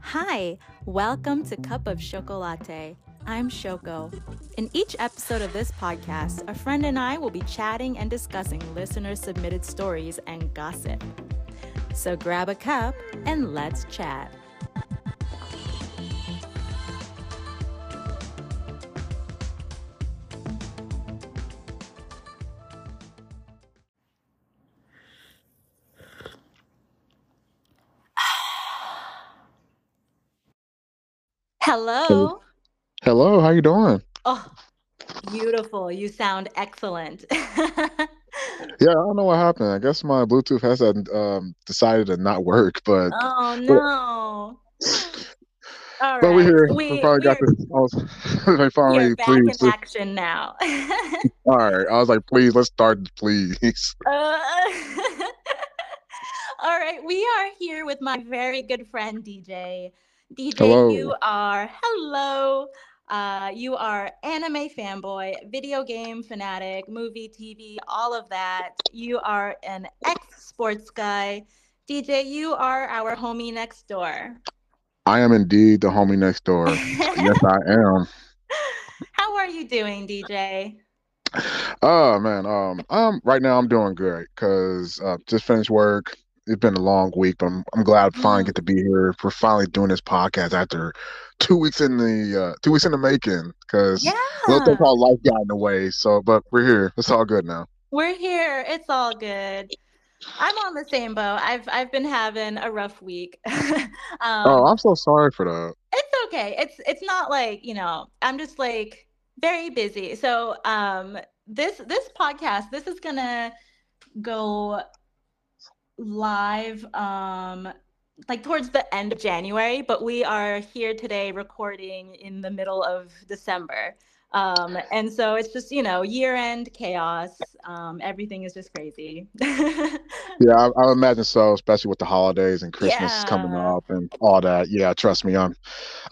Hi, welcome to Cup of Shokolatte. I'm Shoko. In each episode of this podcast, a friend and I will be chatting and discussing listener submitted stories and gossip. So grab a cup and let's chat. Hello. Hello, how you doing? Oh, beautiful. You sound excellent. Yeah, I don't know what happened. I guess my Bluetooth headset um, decided to not work, but oh but, no. All but we're here. We We finally got we're this. I was, I finally, you're back in please. just- action now. All right. I was like, please, let's start, please. Uh, all right, we are here with my very good friend DJ. DJ, Hello. you are hello. Uh, you are anime fanboy, video game fanatic, movie, TV, all of that. You are an ex sports guy. DJ, you are our homie next door. I am indeed the homie next door. yes, I am. How are you doing, DJ? Oh man, um, um, right now I'm doing great because uh, just finished work. It's been a long week, but I'm, I'm glad I finally Mm. get to be here. We're finally doing this podcast after two weeks in the uh, two weeks in the making because Yeah. little thing called life got in the way. So, but we're here. It's all good now. We're here. It's all good. I'm on the same boat. I've I've been having a rough week. um, Oh, I'm so sorry for that. it's okay. It's it's not like, you know, I'm just like very busy. So, um this this podcast, this is going to go live um like towards the end of January, but we are here today recording in the middle of December. Um, and so it's just, you know, year end chaos. Um, everything is just crazy. Yeah, I, I imagine so, especially with the holidays and Christmas is coming up and all that. Yeah, trust me, I'm.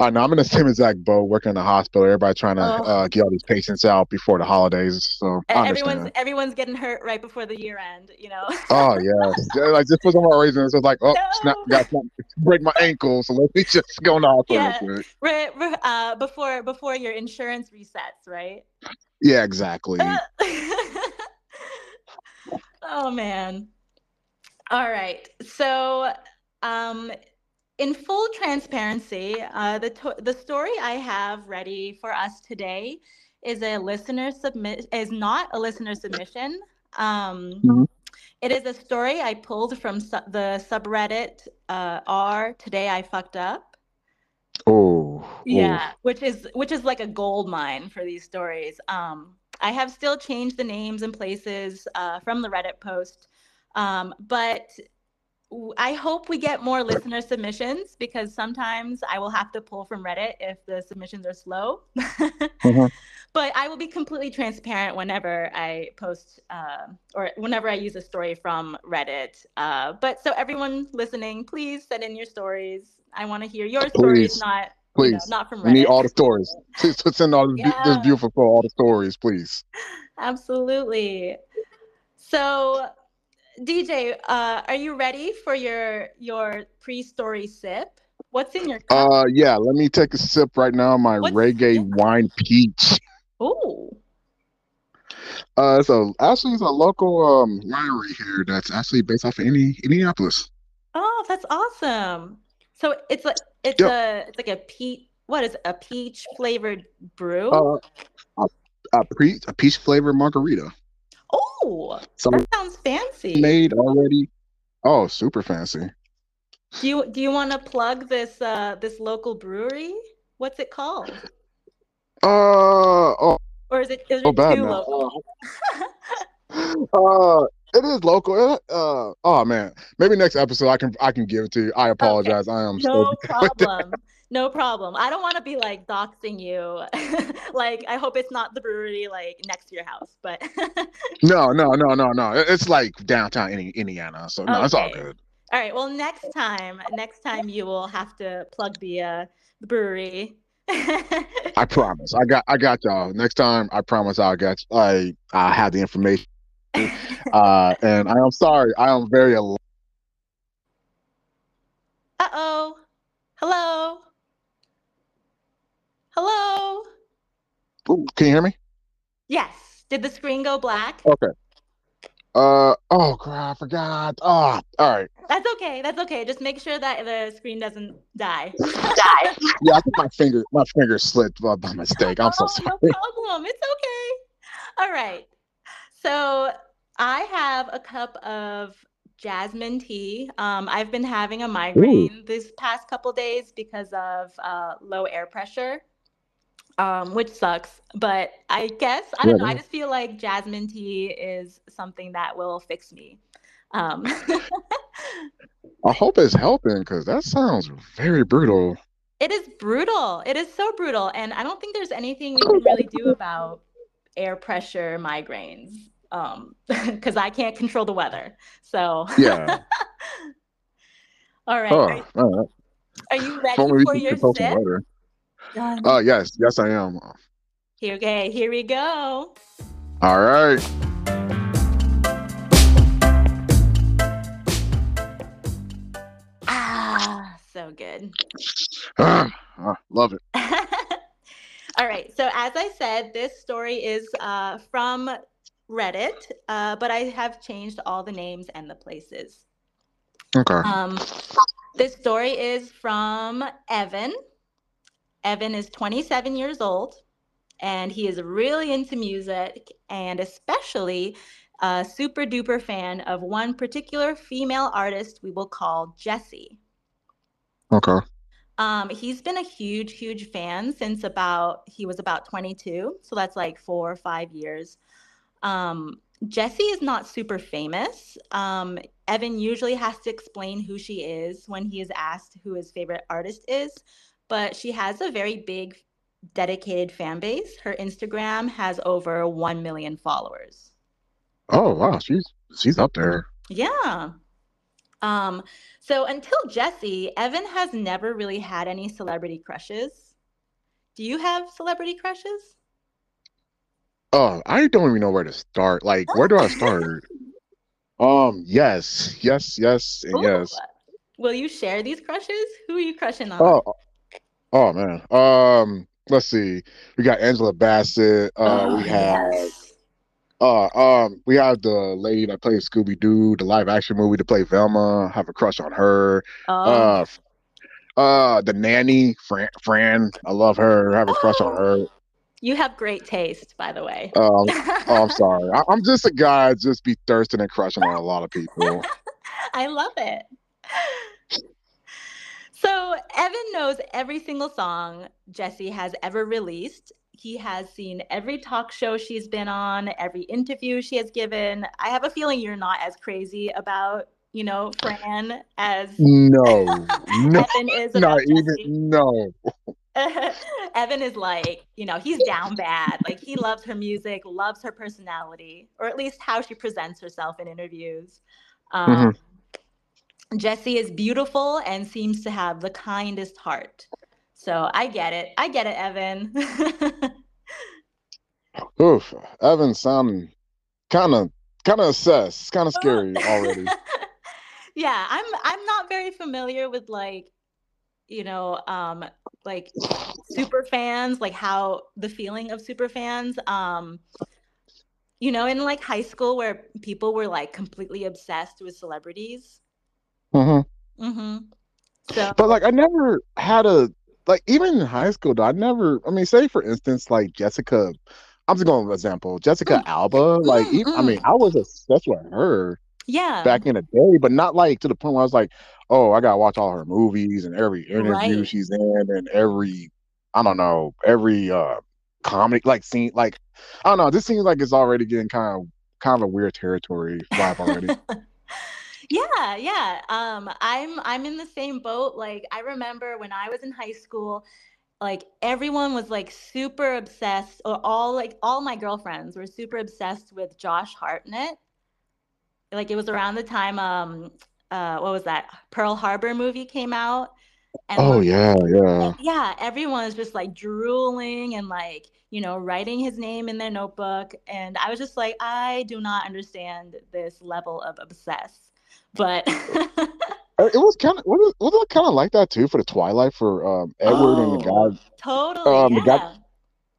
I know I'm in the same exact boat, working in the hospital. Everybody trying to Oh. uh, get all these patients out before the holidays. So everyone's everyone's getting hurt right before the year end, you know. Oh yeah, like just for some reason, it's just like, oh, snap, No. got snap, break my ankle, so let me just go in the hospital Yeah. right, right, uh, before before your insurance resets, right? Yeah, exactly. oh man. All right. So, um, in full transparency, uh, the to- the story I have ready for us today is a listener submit is not a listener submission. Um, Mhm. it is a story I pulled from su- the subreddit uh, r today I fucked up. Oh, Yeah, which is which is like a gold mine for these stories. Um, I have still changed the names and places uh, from the Reddit post, um, but I hope we get more listener submissions because sometimes I will have to pull from Reddit if the submissions are slow. Mhm. But I will be completely transparent whenever I post uh, or whenever I use a story from Reddit. Uh, but so everyone listening, please send in your stories. I want to hear your stories, Please. not you know, not from we need all the stories. Please send all this, this Yeah. beautiful all the stories, please. Absolutely. So, DJ, uh, are you ready for your your pre-story sip? What's in your cup? Uh, yeah, let me take a sip right now. My What's- reggae yeah. wine peach. Ooh. Uh, a actually it's a local um winery here that's actually based off of Indi- Indianapolis. Oh, that's awesome. So it's like it's Yep. a it's like a peach. What is it, a peach flavored brew? Uh, a, a, pre- a peach flavored margarita. oh, So that sounds fancy. made already. Oh, super fancy. Do you do you want to plug this uh this local brewery? What's it called? Uh oh, Or is it is it bad too local? Uh, it is local. Uh, oh man, maybe next episode I can I can give it to you. I apologize. I am No problem. No problem. I don't want to be like doxing you. like I hope it's not the brewery like next to your house, but no no no no no. It's like downtown Indiana, so no, it's all good. all right. Well, next time, next time you will have to plug the uh the brewery. I promise. I got I got y'all. Next time, I promise I'll get I I have the information. uh, and I am sorry, I am very. Al- uh oh. Hello. Hello. Ooh, can you hear me? Yes. Did the screen go black? Okay. Uh oh, crap, I forgot. Oh, all right. That's okay. That's okay. Just make sure that the screen doesn't die. die. yeah, I think my finger, my finger slipped by mistake. I'm oh, so sorry. No problem. It's okay. All right. So I have a cup of jasmine tea. Um, I've been having a migraine Ooh. this past couple days because of uh, low air pressure, um, which sucks. But I guess I don't yeah, know. I just feel like jasmine tea is something that will fix me. Um, I hope it's helping because that sounds very brutal. It is brutal. It is so brutal, and I don't think there's anything we can really do about air pressure migraines um because i can't control the weather so. Yeah. All right. Oh, are, you, all right. Are you ready for your sip? oh uh, yes yes i am. Here okay here we go. All right. Ah so good. Ah, ah love it. All right so as i said this story is uh, from Reddit, uh, but I have changed all the names and the places. Okay. Um, this story is from Evan. Evan is 27 years old, and he is really into music and especially a super duper fan of one particular female artist we will call Jessi. Okay. Um, he's been a huge, huge fan since about he was about 22, so that's like four or five years. Um, Jessi is not super famous. Um, Evan usually has to explain who she is when he is asked who his favorite artist is, but she has a very big, dedicated fan base. Her Instagram has over 1 million followers. Oh, wow. She's she's up there. Yeah. Um, so until Jessi, Evan has never really had any celebrity crushes. Do you have celebrity crushes? Oh, I don't even know where to start. Like, where do I start? um, yes, yes, yes, and Ooh. yes. Will you share these crushes? Who are you crushing on? Oh, oh man. Um, let's see. We got Angela Bassett. Uh, oh, we have. Yes. Uh, um, we have the lady that plays Scooby Doo, the live action movie to play Velma. Have a crush on her. Oh. Uh, uh, the nanny, Fran, Fran. I love her. Have a crush on her. Oh. You have great taste, by the way. Um, oh, I'm sorry. I, am just a guy just be thirsting and crushing on a lot of people. I love it. So Evan knows every single song Jessi has ever released. He has seen every talk show she's been on, every interview she has given. I have a feeling you're not as crazy about, you know, Fran as no, no, Evan is. Not even no. Evan is like, you know, he's down bad. Like he loves her music, loves her personality, or at least how she presents herself in interviews. Um, mm-hmm. Jessi is beautiful and seems to have the kindest heart. So I get it. I get it, Evan. Oof, Evan sounding kind of kind of obsessed. kind of scary already. yeah, I'm I'm not very familiar with like you know, um, like super fans, like how the feeling of super fans, um, you know, in like high school where people were like completely obsessed with celebrities. Mm-hmm. Mm-hmm. So, but like I never had a like even in high school. Though, I never. I mean, say for instance, like Jessica. I'm just going with example. Jessica mm. Alba. Like, mm-hmm. even, I mean, I was obsessed with her. Yeah. Back in the day, but not like to the point where I was like, oh, I gotta watch all her movies and every interview right. she's in and every I don't know, every uh comic like scene like I don't know, this seems like it's already getting kind of kind of a weird territory vibe already. yeah, yeah. Um I'm I'm in the same boat. Like I remember when I was in high school, like everyone was like super obsessed or all like all my girlfriends were super obsessed with Josh Hartnett. Like it was around the time um uh, what was that Pearl Harbor movie came out. And oh like, yeah, yeah. Yeah, everyone was just like drooling and like, you know, writing his name in their notebook. And I was just like, I do not understand this level of obsess. But it was kind of was it kind of like that too for the Twilight for um, Edward oh, and the oh, guy. Totally. Um, yeah. the guy,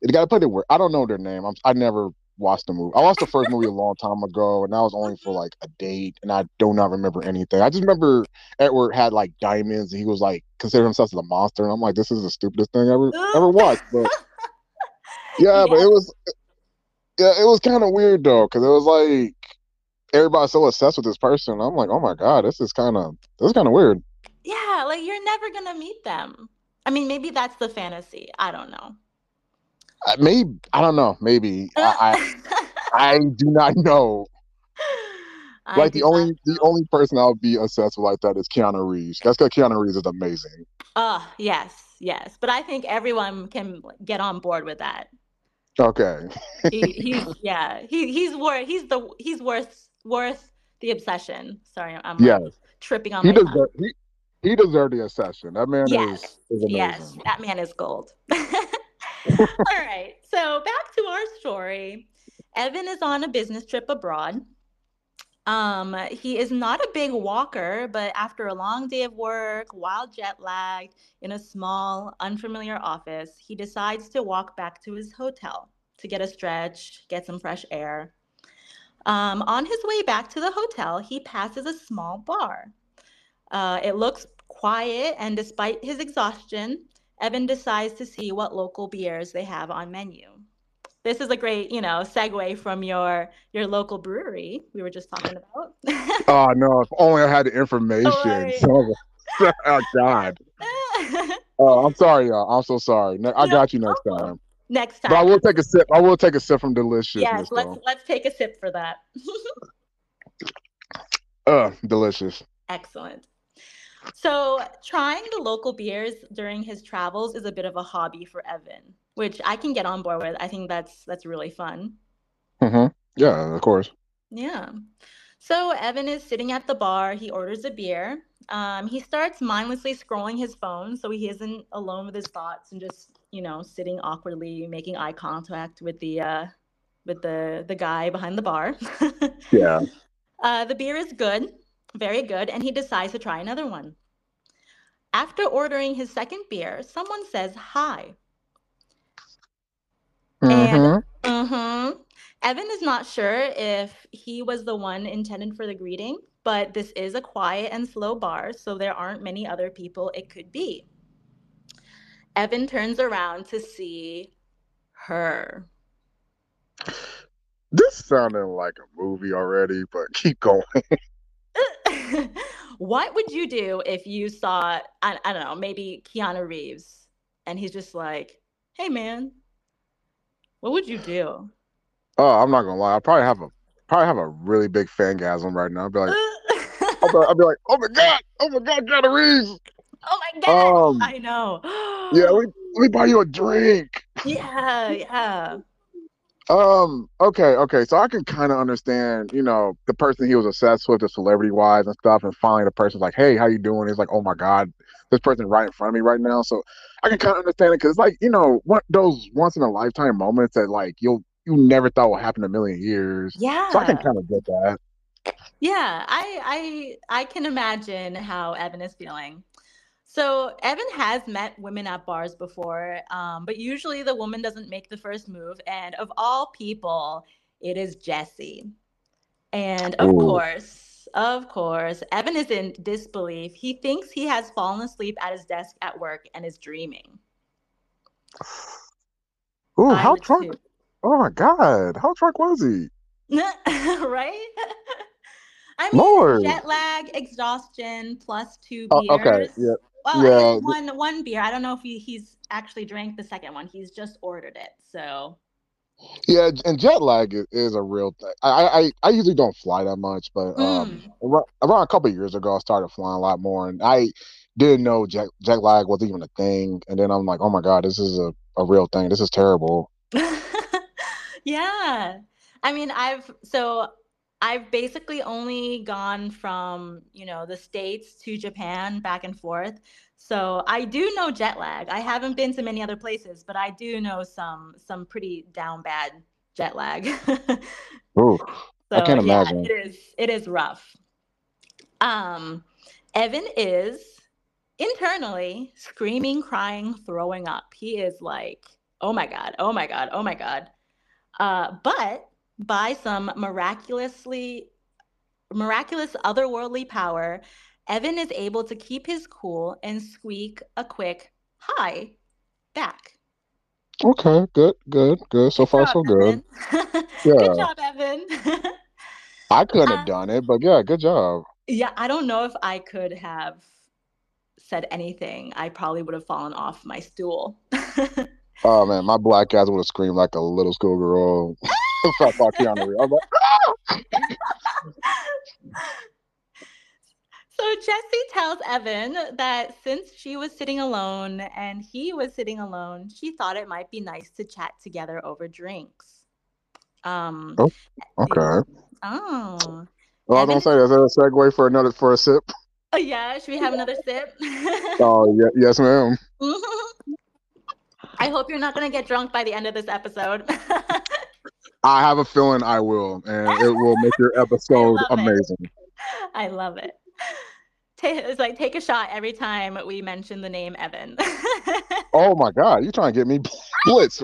the guy played it. I don't know their name. I'm, I never watched the movie. I watched the first movie a long time ago, and that was only for like a date, and I do not remember anything. I just remember Edward had like diamonds, and he was like considering himself as a monster, and I'm like, this is the stupidest thing I ever ever watched. But yeah, yeah, but it was yeah, it was kind of weird though, because it was like everybody's so obsessed with this person. I'm like, oh my god, this is kind of this is kind of weird. Yeah, like you're never gonna meet them. I mean, maybe that's the fantasy. I don't know. Uh, maybe I don't know. Maybe I, I, I do not know. I like the only the only person I'll be obsessed with like that is Keanu Reeves. That's because Keanu Reeves is amazing. Oh yes, yes. But I think everyone can get on board with that. Okay. he, he's yeah. He he's worth he's the he's worth worth the obsession. Sorry, I'm yes. like, tripping on he my deserve, he, he deserved the obsession. That man yes. is, is amazing. Yes, that man is gold. All right. So back to our story. Evan is on a business trip abroad. Um, he is not a big walker, but after a long day of work, while jet lagged in a small, unfamiliar office, he decides to walk back to his hotel to get a stretch, get some fresh air. Um, on his way back to the hotel, he passes a small bar. Uh, it looks quiet, and despite his exhaustion, Evan decides to see what local beers they have on menu. This is a great, you know, segue from your your local brewery we were just talking about. oh no! If only I had the information. Oh, oh God. oh, I'm sorry, y'all. I'm so sorry. I got you next time. Next time. But I will take a sip. I will take a sip from delicious. Yes, let's though. let's take a sip for that. uh, delicious. Excellent. So, trying the local beers during his travels is a bit of a hobby for Evan, which I can get on board with. I think that's that's really fun. Mm-hmm. Yeah, of course. Yeah. So Evan is sitting at the bar. He orders a beer. Um, he starts mindlessly scrolling his phone, so he isn't alone with his thoughts and just you know sitting awkwardly, making eye contact with the uh, with the the guy behind the bar. yeah. Uh, the beer is good. Very good. And he decides to try another one. After ordering his second beer, someone says hi. Mm-hmm. And mm-hmm, Evan is not sure if he was the one intended for the greeting, but this is a quiet and slow bar, so there aren't many other people it could be. Evan turns around to see her. This sounded like a movie already, but keep going. what would you do if you saw, I, I don't know, maybe Keanu Reeves and he's just like, hey, man, what would you do? Oh, I'm not gonna lie. I probably have a probably have a really big fangasm right now. I'd be like, I'll, be, I'll, be, like, oh my god, oh my god, Keanu Reeves. Oh my god, um, I know. yeah, let me, let me buy you a drink. Yeah, yeah. Um. Okay. Okay. So I can kind of understand, you know, the person he was obsessed with, the celebrity wise and stuff, and finally the person's like, "Hey, how you doing?" He's like, "Oh my god, this person right in front of me right now." So I can kind of understand it because it's like, you know, what those once in a lifetime moments that like you'll you never thought would happen in a million years. Yeah. So I can kind of get that. Yeah, I I I can imagine how Evan is feeling. So Evan has met women at bars before, um, but usually the woman doesn't make the first move. And of all people, it is Jesse. And of Ooh. course, of course, Evan is in disbelief. He thinks he has fallen asleep at his desk at work and is dreaming. Ooh, I how drunk? Too. Oh my God, how drunk was he? right? I mean, Lord. jet lag, exhaustion, plus two beers. Oh, okay, yeah. Well, yeah. one one beer. I don't know if he, he's actually drank the second one. He's just ordered it. So. Yeah, and jet lag is, is a real thing. I, I I usually don't fly that much, but um, mm. around, around a couple years ago, I started flying a lot more, and I didn't know jet jet lag was even a thing. And then I'm like, oh my god, this is a, a real thing. This is terrible. yeah, I mean, I've so I've basically only gone from, you know, the States to Japan back and forth. So I do know jet lag. I haven't been to many other places, but I do know some some pretty down bad jet lag. Ooh, so, I can imagine. Yeah, it is it is rough. Um, Evan is internally screaming, crying, throwing up. He is like, oh my God, oh my God, oh my God. Uh, but by some miraculously miraculous otherworldly power, Evan is able to keep his cool and squeak a quick hi back. Okay, good, good, good. So Good far, job, so good. Yeah, Good job, Evan. I couldn't have Uh, done it, but yeah, good job. yeah, I don't know if I could have said anything. I probably would have fallen off my stool. Oh man, my black ass would have screamed like a little schoolgirl if I saw Keanu Reeves. I was like, So Jesse tells Evan that since she was sitting alone and he was sitting alone, she thought it might be nice to chat together over drinks. Um, Oh. okay. oh, Well, I Evan was gonna say, is that a segue for another for a sip? oh yeah, should we have another sip? Oh yeah, yes, ma'am. I hope you're not gonna get drunk by the end of this episode. I have a feeling I will, and it will make your episode it. amazing. I love it. It's like take a shot every time we mention the name Evan. Oh my god, you're trying to get me blitz?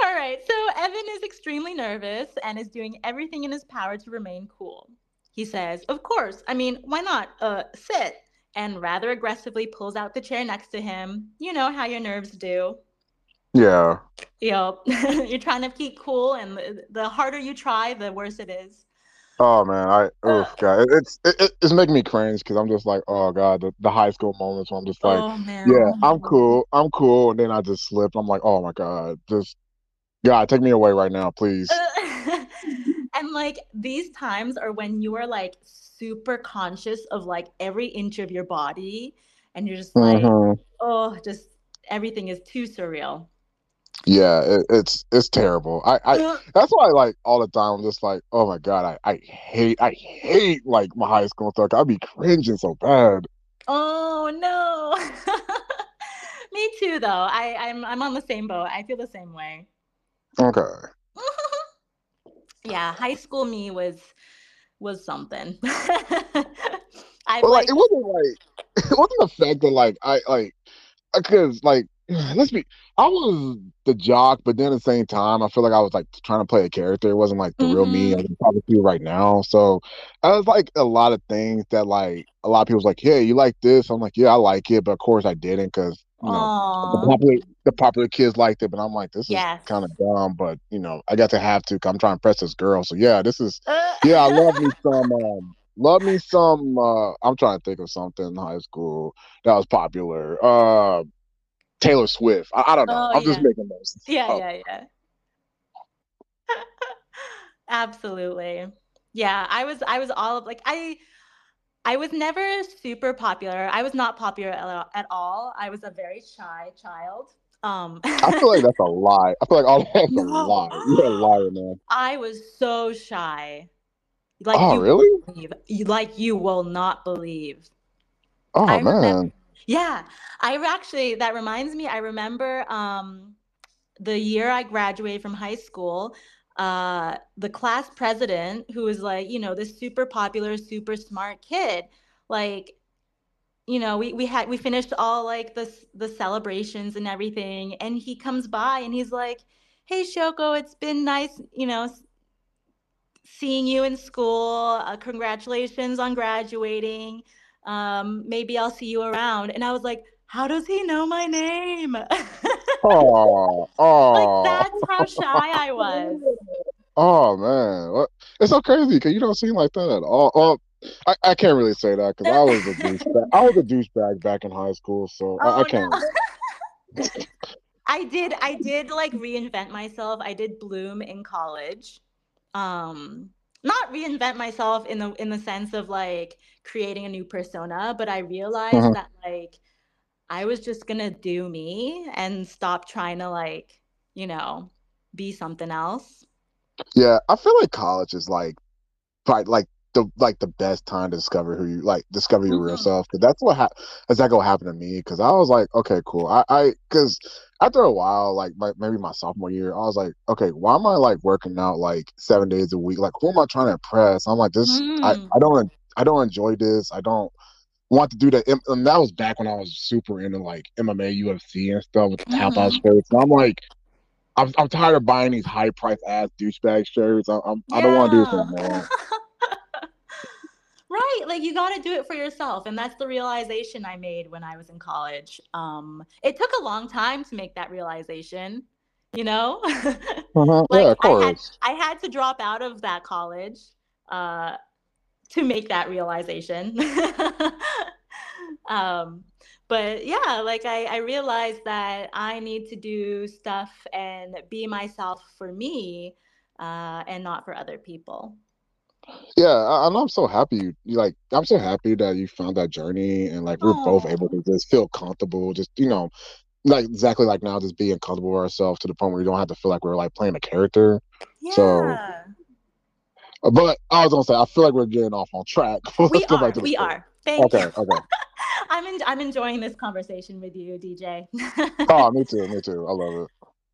All right, so Evan is extremely nervous and is doing everything in his power to remain cool. He says, Of course, I mean, why not? Uh, sit. And rather aggressively pulls out the chair next to him. You know how your nerves do. Yeah. Know, you're trying to keep cool, and the, the harder you try, the worse it is. Oh man, I oh god, it's it, it- it's making me cringe because I'm just like, oh god, the, the high school moments where I'm just like, oh, yeah, I'm cool, I'm cool, and then I just slip. I'm like, oh my god, just God, take me away right now, please. and like these times are when you are like super conscious of like every inch of your body and you're just like Mhm. oh just everything is too surreal Yeah, it, it's it's terrible. I, I uh, that's why like all the time I'm just like, oh my god, I, I hate I hate like my high school stuff. I'd be cringing so bad. oh no me too though i I'm, I'm on the same boat i feel the same way Okay. yeah high school me was was something i But like like it wasn't like it wasn't the fact that like I like because like let's be I was the jock, but then at the same time I feel like I was like trying to play a character. It wasn't like the real me Mhm. I'm to you right now. So I was like a lot of things that like a lot of people's like, Yeah, you like this? I'm like, Yeah, I like it, but of course I didn't because you know the popular the popular kids liked it, but I'm like, this Yes. is kind of dumb, but you know, I got to have to. i I'm trying to impress this girl. So yeah, this is yeah, I love me some um love me some uh I'm trying to think of something in high school that was popular. Uh Taylor Swift. I, I don't know. Oh, I'm just making those. Yeah, yeah, yeah. Absolutely. Yeah, I was I was all of like I I was never super popular. I was not popular at at all. I was a very shy child. Um I feel like that's a lie. I feel like all that's a lie. You're a liar, man. I was so shy. Like oh you really? believe. You like you will not believe. Oh I remember- man. Yeah, I actually that reminds me. I remember um, the year I graduated from high school. Uh, the class president, who was like, you know, this super popular, super smart kid, like, you know, we we had we finished all like the the celebrations and everything, and he comes by and he's like, "Hey, Shoko, it's been nice, you know, seeing you in school. Uh, congratulations on graduating." Um, maybe I'll see you around. And I was like, how does he know my name? Oh, oh, like that's how shy I was. oh man. What? It's so crazy because you don't seem like that at all. Well, I, I can't really say that because I was a douchebag. I was a douchebag back in high school, so I, I Oh, can't. no. I did I did like reinvent myself. I did bloom in college. Um not reinvent myself in the in the sense of like creating a new persona, but I realized Mhm. that like I was just gonna do me and stop trying to like, you know, be something else. Yeah, I feel like college is like, right, like the like the best time to discover who you like discover your real Mhm. self because that's what ha- exactly what happened to me because I was like okay cool I I because after a while like my, maybe my sophomore year I was like okay why am I like working out like seven days a week like who am I trying to impress I'm like this I Mm. I don't I don't enjoy this I don't want to do that and that was back when I was super into like MMA UFC and stuff with the tap out Mhm. shirts and I'm like I'm, I'm tired of buying these high price ass douchebag shirts. I, I'm, I don't want to do this anymore. Right like you got to do it for yourself and that's the realization i made when i was in college um it took a long time to make that realization you know Uh-huh. like yeah, of I had course. I had to drop out of that college uh, to make that realization. um, but yeah, like I, I realized that I need to do stuff and be myself for me uh, and not for other people. Yeah, I, and I'm so happy. You, you like, I'm so happy that you found that journey, and like we're both Oh, able to just feel comfortable. Just you know, like exactly like now, just being comfortable with ourselves to the point where we don't have to feel like we're like playing a character. So, yeah, uh, but I was gonna say, I feel like we're getting off on track. we Let's go back are. We are. Thank Okay, you. okay. I'm en- I'm enjoying this conversation with you, DJ. Oh, me too, me too. I love it.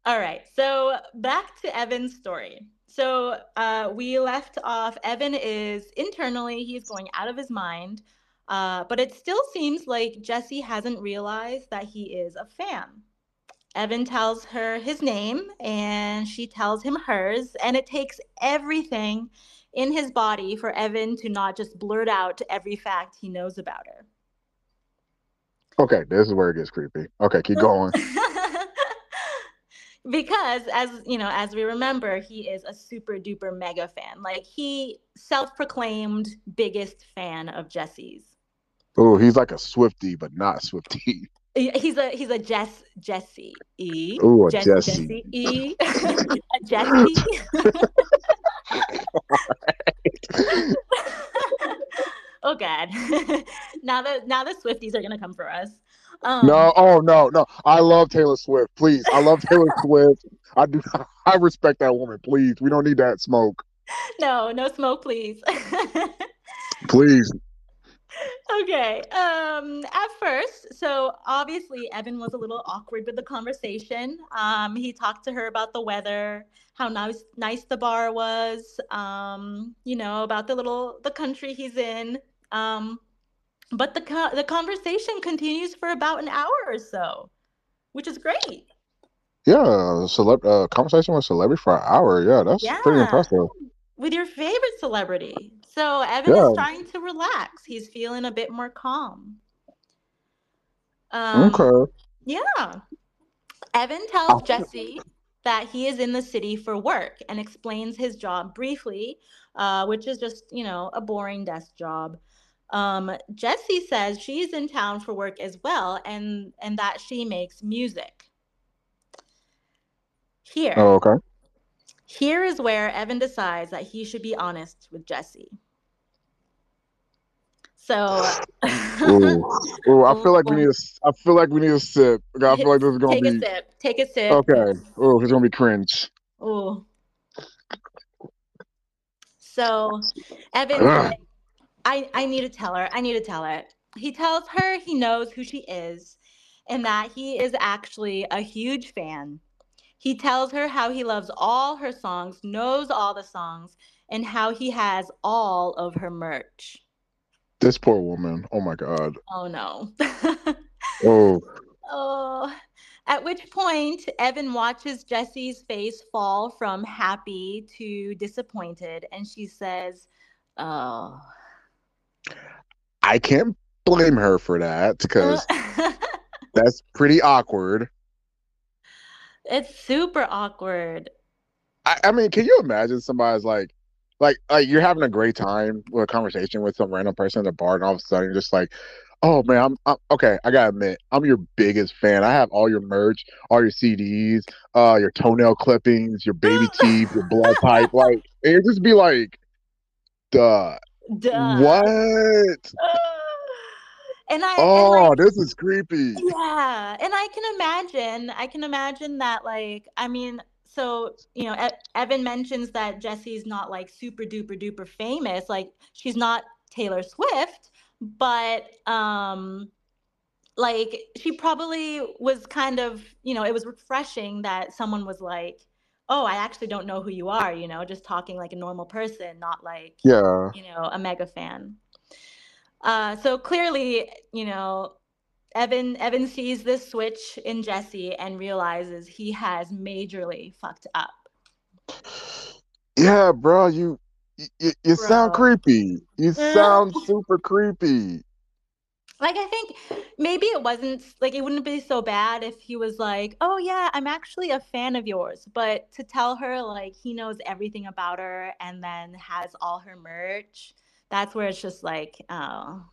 All right. So back to Evan's story. So uh, we left off. Evan is internally, he's going out of his mind. Uh, but it still seems like Jesse hasn't realized that he is a fan. Evan tells her his name and she tells him hers. And it takes everything in his body for Evan to not just blurt out every fact he knows about her. Okay, this is where it gets creepy. Okay, keep going. Because as you know as we remember he is a super duper mega fan. Like he self-proclaimed biggest fan of jesse's. Oh, he's like a Swifty, but not Swifty. He's a he's a jess jesse e Ooh, a Jesse. e a jesse oh god. Now that now the swifties are gonna come for us um No, oh no, no. I love Taylor Swift. Please, I love Taylor Swift. I do. I respect that woman. Please, we don't need that smoke. no no smoke please Please. okay um at first so obviously evan was a little awkward with the conversation um he talked to her about the weather how nice nice the bar was um you know about the little the country he's in um but the co- the conversation continues for about an hour or so which is great Yeah, celeb uh, conversation with celebrity for an hour. Yeah, that's pretty impressive. with your favorite celebrity so evan Yeah. is trying to relax he's feeling a bit more calm um okay. Yeah. Evan tells Jesse that he is in the city for work and explains his job briefly, uh, which is just, you know, a boring desk job. Um, Jesse says she's in town for work as well and and that she makes music. Here. Oh, okay. Here is where Evan decides that he should be honest with Jesse. So Ooh, ooh. I feel like we need a. I feel like we need a sip. I feel like this is gonna take a sip. Take a sip. okay. Oh, it's gonna be cringe. Oh. So, Evan. I, I need to tell her. I need to tell her. He tells her he knows who she is and that he is actually a huge fan. He tells her how he loves all her songs, knows all the songs, and how he has all of her merch. This poor woman. Oh my god. Oh no. Oh, Oh, at which point Evan watches Jesse's face fall from happy to disappointed, and she says, "Oh, I can't blame her for that because that's pretty awkward. it's super awkward." I, I mean, can you imagine somebody's like, like, like you're having a great time with a conversation with some random person at a bar, and all of a sudden you're just like, oh man, I'm, I'm okay. I gotta admit, I'm your biggest fan. I have all your merch, all your CDs, uh, your toenail clippings, your baby teeth, your blood pipe, like, and you just be like, duh, Duh. what? And I, and Oh, like, this is creepy. yeah, and I can imagine, I can imagine that, like, I mean, so you know, e- Evan mentions that Jesse's not like super duper duper famous. Like she's not Taylor Swift, but um, like she probably was kind of you know it was refreshing that someone was like oh i actually don't know who you are you know just talking like a normal person not like yeah. you know a mega fan. Uh, so clearly you know evan evan sees this switch in jesse and realizes he has majorly fucked up. Yeah bro you you, you sound creepy. You sound super creepy like I think maybe it wasn't like it wouldn't be so bad if he was like, "Oh yeah, I'm actually a fan of yours." But to tell her like he knows everything about her and then has all her merch, that's where it's just like, oh.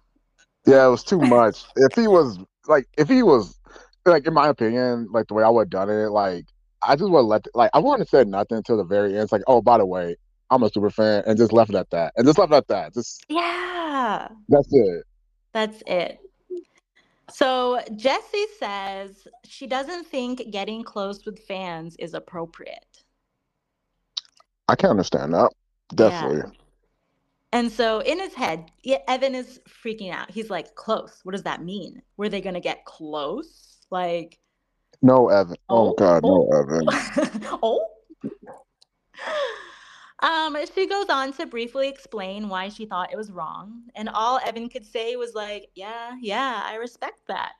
Yeah, it was too much. if he was like if he was like in my opinion, like the way I would have done it, like I just would let like I wouldn't have said nothing until the very end. It's like, oh, by the way, I'm a super fan, and just left it at that, and just left it at that. Just yeah, that's it. That's it. So Jesse says she doesn't think getting close with fans is appropriate. I can understand that. Definitely. Yeah. And so in his head, Evan is freaking out. He's like, close. What does that mean? Were they going to get close? Like, no, Evan. Oh, oh God, oh. no, Evan. oh. Um, she goes on to briefly explain why she thought it was wrong, and all Evan could say was like, "Yeah, yeah, I respect that."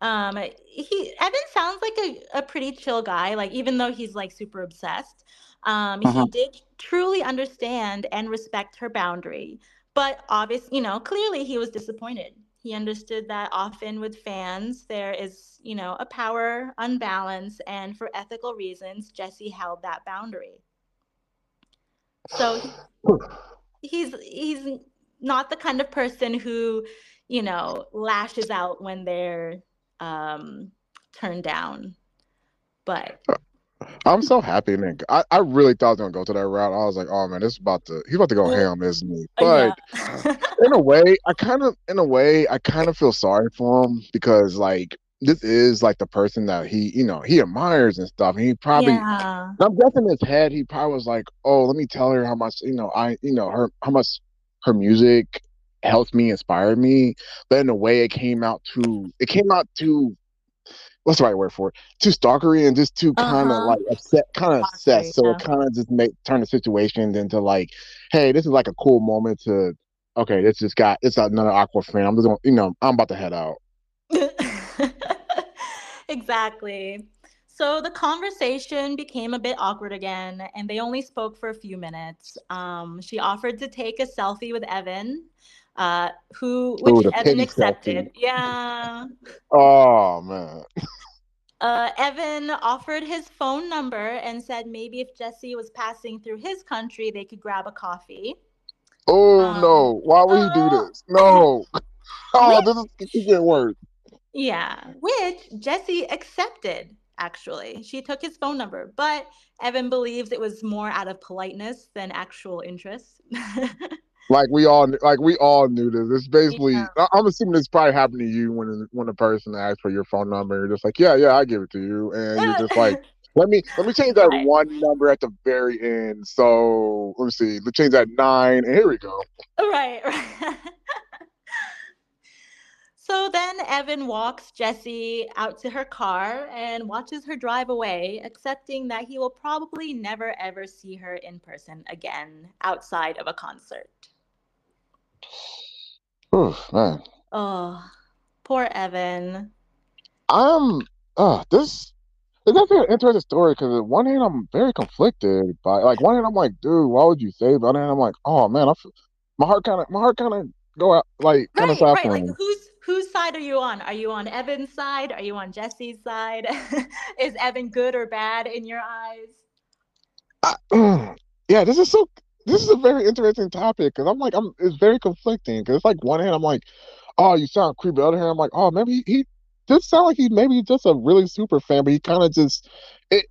Um, he Evan sounds like a, a pretty chill guy, like even though he's like super obsessed. Um, uh-huh. he did truly understand and respect her boundary, but obviously, you know, clearly he was disappointed. He understood that often with fans there is, you know, a power unbalance, and for ethical reasons, Jesse held that boundary. So he's he's not the kind of person who, you know, lashes out when they're um, turned down. But I'm so happy, man. I, I really thought I was gonna go to that route. I was like, oh man, this is about to he's about to go ham, isn't he? But yeah. in a way, I kind of in a way, I kind of feel sorry for him because like this is like the person that he, you know, he admires and stuff. And he probably, yeah. I'm guessing in his head, he probably was like, oh, let me tell her how much, you know, I, you know, her, how much her music helped me, inspired me. But in a way, it came out to, it came out to, what's the right word for it? Too stalkery and just too kind of uh-huh. like upset, kind of upset. So yeah. it kind of just made turn the situation into like, hey, this is like a cool moment to, okay, this just got, it's another awkward friend. I'm just going, you know, I'm about to head out. exactly. So the conversation became a bit awkward again, and they only spoke for a few minutes. Um, she offered to take a selfie with Evan, uh, who which Ooh, Evan accepted. Selfie. Yeah. Oh man. Uh, Evan offered his phone number and said maybe if Jesse was passing through his country, they could grab a coffee. Oh um, no! Why would uh, he do uh, this? No. oh, this is getting worse. Yeah, which Jesse accepted actually. She took his phone number, but Evan believes it was more out of politeness than actual interest. like we all like we all knew this. It's basically yeah. I'm assuming this probably happened to you when when a person asks for your phone number, you're just like, Yeah, yeah, I give it to you. And you're just like let me let me change that right. one number at the very end. So let me see. Let's change that nine and here we go. Right, right. Then Evan walks Jesse out to her car and watches her drive away, accepting that he will probably never ever see her in person again outside of a concert. Oh man. Oh, poor Evan. I'm. Uh, this it's definitely an interesting story because on one hand I'm very conflicted by like one hand I'm like, dude, why would you say? But on hand I'm like, oh man, I feel, my heart kind of my heart kind of go out like kind of right. Like who's whose side are you on? Are you on Evan's side? Are you on Jesse's side? is Evan good or bad in your eyes? I, yeah, this is so. This is a very interesting topic because I'm like, I'm. It's very conflicting because it's like one hand I'm like, oh, you sound creepy. The other hand I'm like, oh, maybe he, just sound like he maybe just a really super fan, but he kind of just it.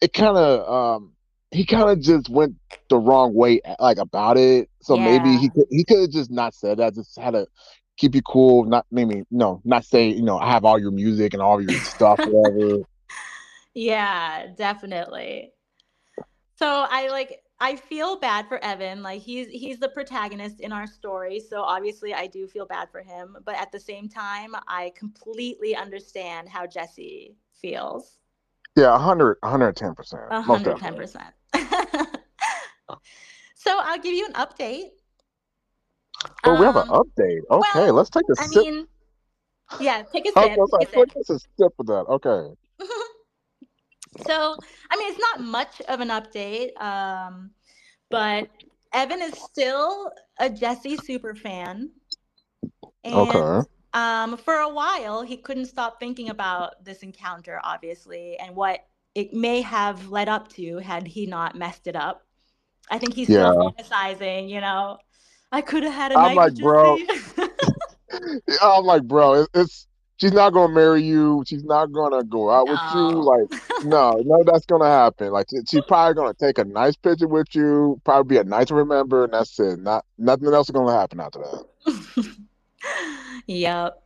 It kind of um he kind of just went the wrong way like about it. So yeah. maybe he could he could have just not said that. Just had a keep you cool, not maybe no, not say, you know, I have all your music and all your stuff, whatever. yeah, definitely. So I like I feel bad for Evan. Like he's he's the protagonist in our story, so obviously I do feel bad for him, but at the same time, I completely understand how Jesse feels. Yeah, 100 110%. 110%. so I'll give you an update. Oh, um, we have an um, update. Okay, well, let's take a I sip. Mean, yeah, take a sip. take a sip. a sip of that. Okay. so, I mean, it's not much of an update, um, but Evan is still a Jesse super fan. And, okay. Um, for a while, he couldn't stop thinking about this encounter, obviously, and what it may have led up to had he not messed it up. I think he's still yeah. fantasizing, you know. I could have had a I'm like, bro. I'm like, bro, it's she's not gonna marry you. She's not gonna go out no. with you. Like, no, no, that's gonna happen. Like, she's probably gonna take a nice picture with you. Probably be a nice remember, and that's it. Not nothing else is gonna happen after that. yep.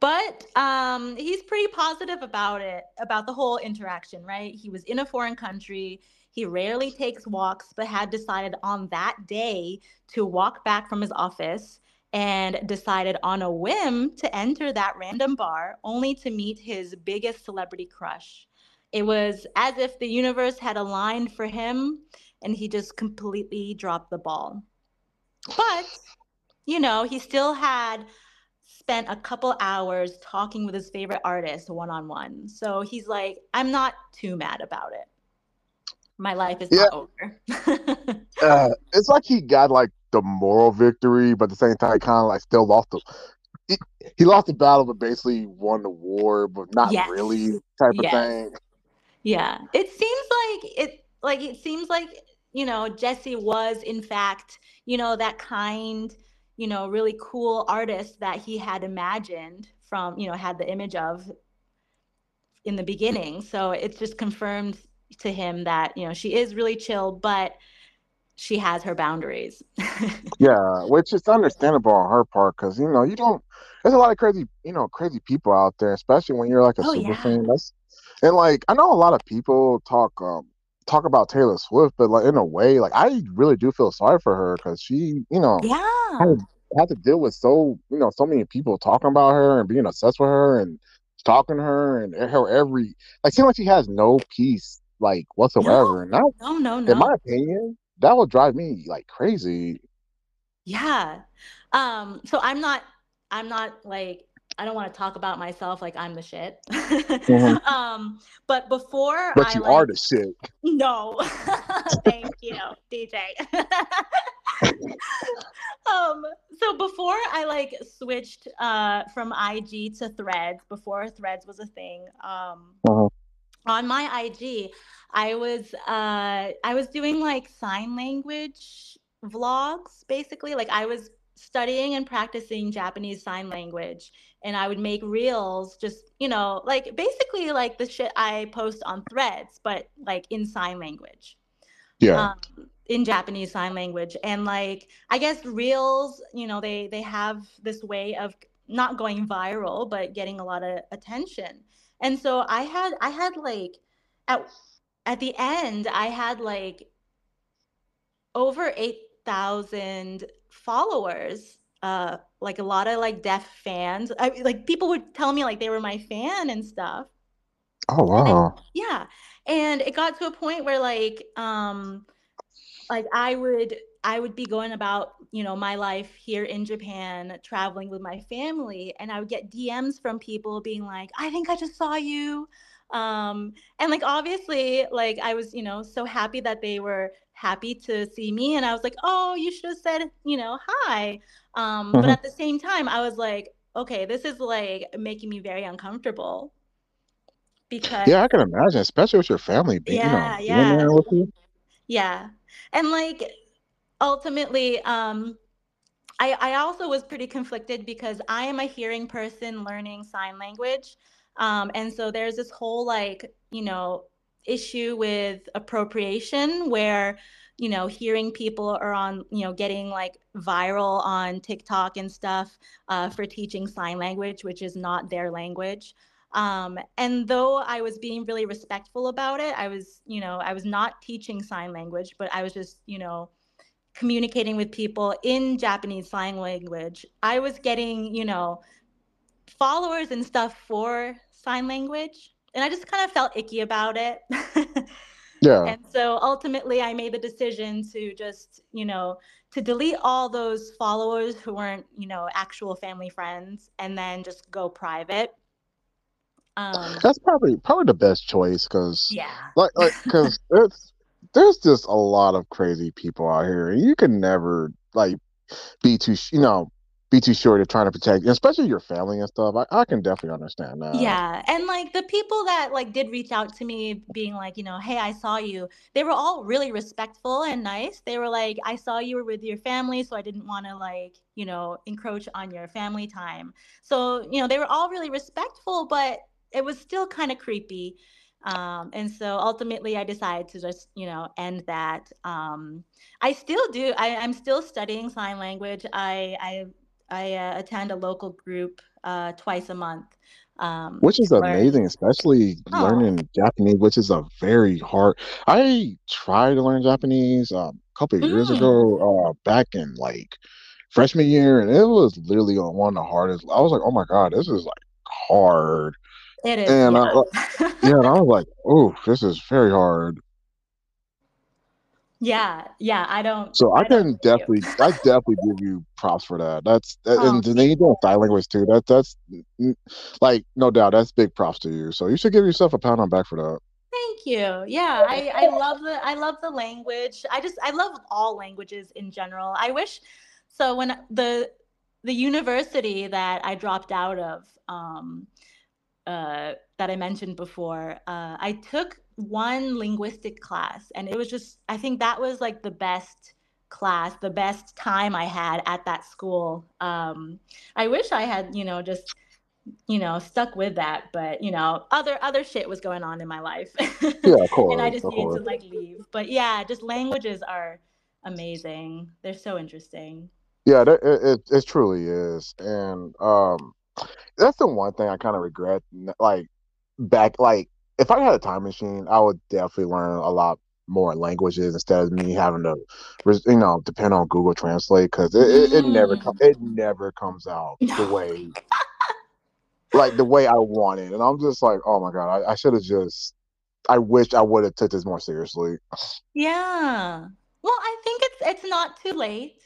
But um, he's pretty positive about it, about the whole interaction, right? He was in a foreign country. He rarely takes walks, but had decided on that day to walk back from his office and decided on a whim to enter that random bar only to meet his biggest celebrity crush. It was as if the universe had aligned for him and he just completely dropped the ball. But, you know, he still had spent a couple hours talking with his favorite artist one on one. So he's like, I'm not too mad about it my life is yeah. not over. uh, it's like he got like the moral victory, but at the same time, kind of like still lost the. He, he, lost the battle, but basically won the war, but not yes. really type yes. of thing. Yeah, it seems like it. Like it seems like you know Jesse was in fact you know that kind you know really cool artist that he had imagined from you know had the image of in the beginning. So it's just confirmed to him that you know she is really chill, but she has her boundaries. yeah, which is understandable on her part because you know you don't. There's a lot of crazy, you know, crazy people out there, especially when you're like a oh, super yeah. fan. That's and like I know a lot of people talk um talk about Taylor Swift, but like in a way, like I really do feel sorry for her because she, you know, yeah, had, had, to deal with so you know so many people talking about her and being obsessed with her and stalking her and her every like seems like she has no peace like whatsoever. No, no, no, no. In my opinion, that would drive me like crazy. Yeah. Um. So I'm not. I'm not like. I don't want to talk about myself like I'm the shit. mm-hmm. Um. But before, but I, you like, are the shit. No. Thank you, DJ. um so before i like switched uh from ig to threads before threads was a thing um uh-huh on my IG, I was uh I was doing like sign language vlogs basically. Like I was studying and practicing Japanese sign language and I would make reels just, you know, like basically like the shit I post on threads, but like in sign language. Yeah. Um, in Japanese sign language. And like I guess reels, you know, they they have this way of not going viral, but getting a lot of attention. And so I had I had like at at the end I had like over 8,000 followers. Uh like a lot of like deaf fans. I like people would tell me like they were my fan and stuff. Oh wow. And, yeah. And it got to a point where like um like I would I would be going about, you know, my life here in Japan, traveling with my family, and I would get DMs from people being like, "I think I just saw you." Um, and like obviously, like I was, you know, so happy that they were happy to see me, and I was like, "Oh, you should have said, you know, hi." Um, mm-hmm. But at the same time, I was like, "Okay, this is like making me very uncomfortable." Because yeah, I can imagine, especially with your family. Yeah, you know, yeah, yeah, and like ultimately, um, I, I also was pretty conflicted because I am a hearing person learning sign language. Um, and so there's this whole like, you know, issue with appropriation where, you know, hearing people are on, you know, getting like viral on TikTok and stuff uh, for teaching sign language, which is not their language. Um, and though I was being really respectful about it, I was, you know, I was not teaching sign language, but I was just, you know, communicating with people in Japanese sign language. I was getting, you know, followers and stuff for sign language. And I just kind of felt icky about it. yeah. And so ultimately I made the decision to just, you know, to delete all those followers who weren't, you know, actual family friends and then just go private. Um, That's probably probably the best choice because yeah, like like because it's there's just a lot of crazy people out here, and you can never like be too you know be too sure to trying to protect, especially your family and stuff. I, I can definitely understand that. Yeah. And like the people that like did reach out to me being like, you know, hey, I saw you, they were all really respectful and nice. They were like, I saw you were with your family, so I didn't want to like, you know, encroach on your family time. So, you know, they were all really respectful, but it was still kind of creepy. Um, and so ultimately I decided to just, you know, end that. Um, I still do, I, I'm still studying sign language. I, I I uh, attend a local group uh, twice a month. Um, which is amazing, especially oh. learning Japanese, which is a very hard. I tried to learn Japanese um, a couple of mm. years ago, uh, back in like freshman year, and it was literally one of the hardest. I was like, oh my god, this is like hard. It is, and yeah. I, yeah, and I was like, oh, this is very hard. Yeah, yeah, I don't. So I, I can definitely, I definitely give you props for that. That's that, oh, and then you doing sign language too. That that's like no doubt. That's big props to you. So you should give yourself a pound on back for that. Thank you. Yeah, I I love the I love the language. I just I love all languages in general. I wish so when the the university that I dropped out of um uh that I mentioned before, uh I took one linguistic class and it was just i think that was like the best class the best time i had at that school. Um, i wish i had you know just you know stuck with that but you know other other shit was going on in my life. Yeah of course, and i just needed course. to like leave. But yeah just languages are amazing. They're so interesting. Yeah it, it, it truly is. And um that's the one thing i kind of regret like back like if I had a time machine, I would definitely learn a lot more languages instead of me having to, you know, depend on Google Translate because it, it, it, never mm. com- it never comes out the oh way, like the way I want it, and I'm just like, oh my god, I, I should have just. I wish I would have took this more seriously. Yeah. Well, I think it's it's not too late.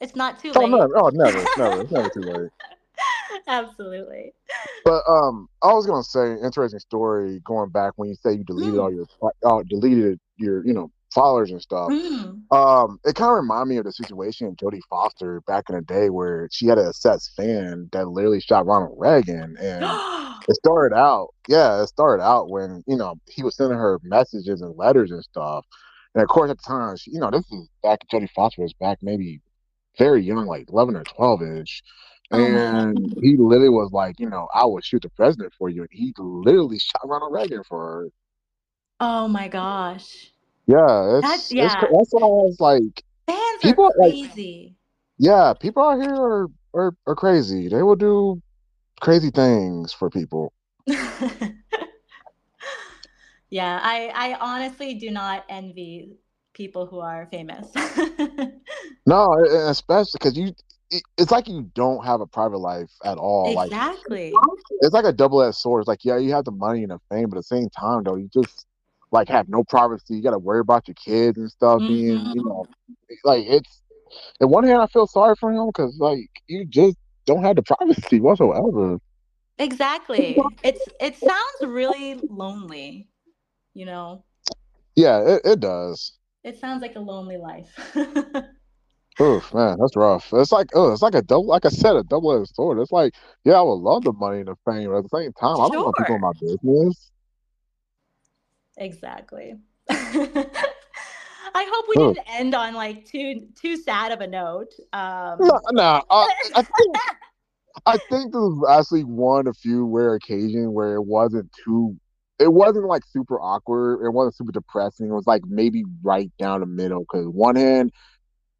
It's not too oh, late. No, oh, never, never, it's never too late. Absolutely. But um, I was gonna say interesting story going back when you say you deleted mm. all your uh, deleted your you know followers and stuff. Mm. Um, it kind of reminded me of the situation in Jodie Foster back in the day where she had a obsessed fan that literally shot Ronald Reagan, and it started out, yeah, it started out when you know he was sending her messages and letters and stuff. And of course, at the time, she, you know, this is back. Jodie Foster was back maybe very young, like eleven or twelve ish. Oh, and oh he literally was like, you know, I will shoot the president for you. And he literally shot Ronald Reagan for her. Oh my gosh. Yeah, it's, that's yeah. It's, that's what I was like. Fans people, are crazy. Like, yeah, people out here are, are are crazy. They will do crazy things for people. yeah, I I honestly do not envy people who are famous. no, especially because you it's like you don't have a private life at all. Exactly. Like it's like a double edged sword. It's like yeah, you have the money and the fame, but at the same time though, you just like have no privacy. You got to worry about your kids and stuff mm-hmm. being, you know, like it's. In one hand, I feel sorry for him because like you just don't have the privacy whatsoever. Exactly. it's it sounds really lonely, you know. Yeah, it, it does. It sounds like a lonely life. Oof, man, that's rough. It's like, oh, it's like a double, like I said, a double-edged sword. It's like, yeah, I would love the money and the fame, but at the same time, I don't want people in my business. Exactly. I hope we Oof. didn't end on like too too sad of a note. Um... No, no. I, I think I think this was actually one of few rare occasions where it wasn't too. It wasn't like super awkward. It wasn't super depressing. It was like maybe right down the middle. Because one hand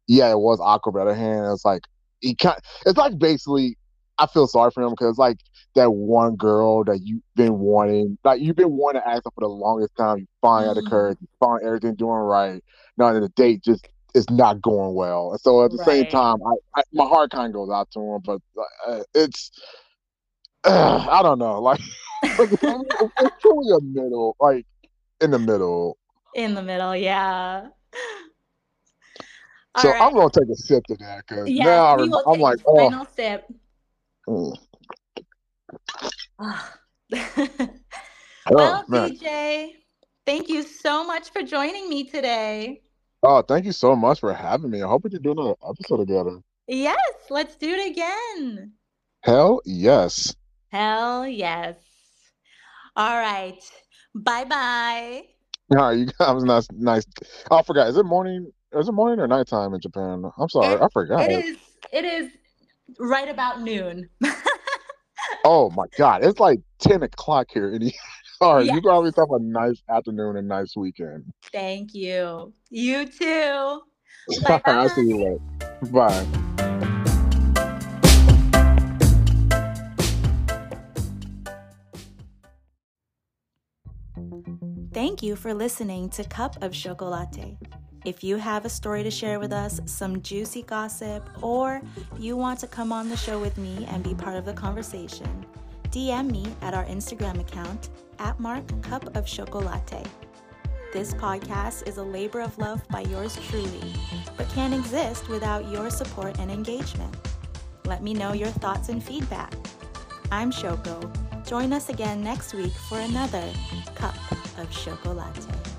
yeah, it was awkward. But other hand, it's like he kind. It's like basically I feel sorry for him because like that one girl that you've been wanting, like you've been wanting to ask her for the longest time. You finally mm. had the courage, you find everything doing right. Now the date just is not going well. And so at the right. same time, I, I, my heart kind of goes out to him, but uh, it's uh, I don't know, like it's, it's truly a middle, like in the middle. In the middle, yeah. So right. I'm gonna take a sip to that because yeah, now I'm, I'm like, oh. Final sip. Mm. well, oh, DJ, thank you so much for joining me today. Oh, thank you so much for having me. I hope we can do another episode together. Yes, let's do it again. Hell yes. Hell yes. All right. Bye bye. All right, you guys nice nice. Oh, I forgot. Is it morning? Is it morning or nighttime in Japan? I'm sorry, it, I forgot. It is it is right about noon. oh my god, it's like ten o'clock here in the all right, yes. you probably have a nice afternoon and nice weekend. Thank you. You too. Bye. I'll see you later. Bye. Thank you for listening to Cup of Shokolatte. If you have a story to share with us, some juicy gossip, or you want to come on the show with me and be part of the conversation, DM me at our Instagram account at Mark Cup of Shokolatte. This podcast is a labor of love by yours truly, but can't exist without your support and engagement. Let me know your thoughts and feedback. I'm Shoko. Join us again next week for another Cup of Shokolatte.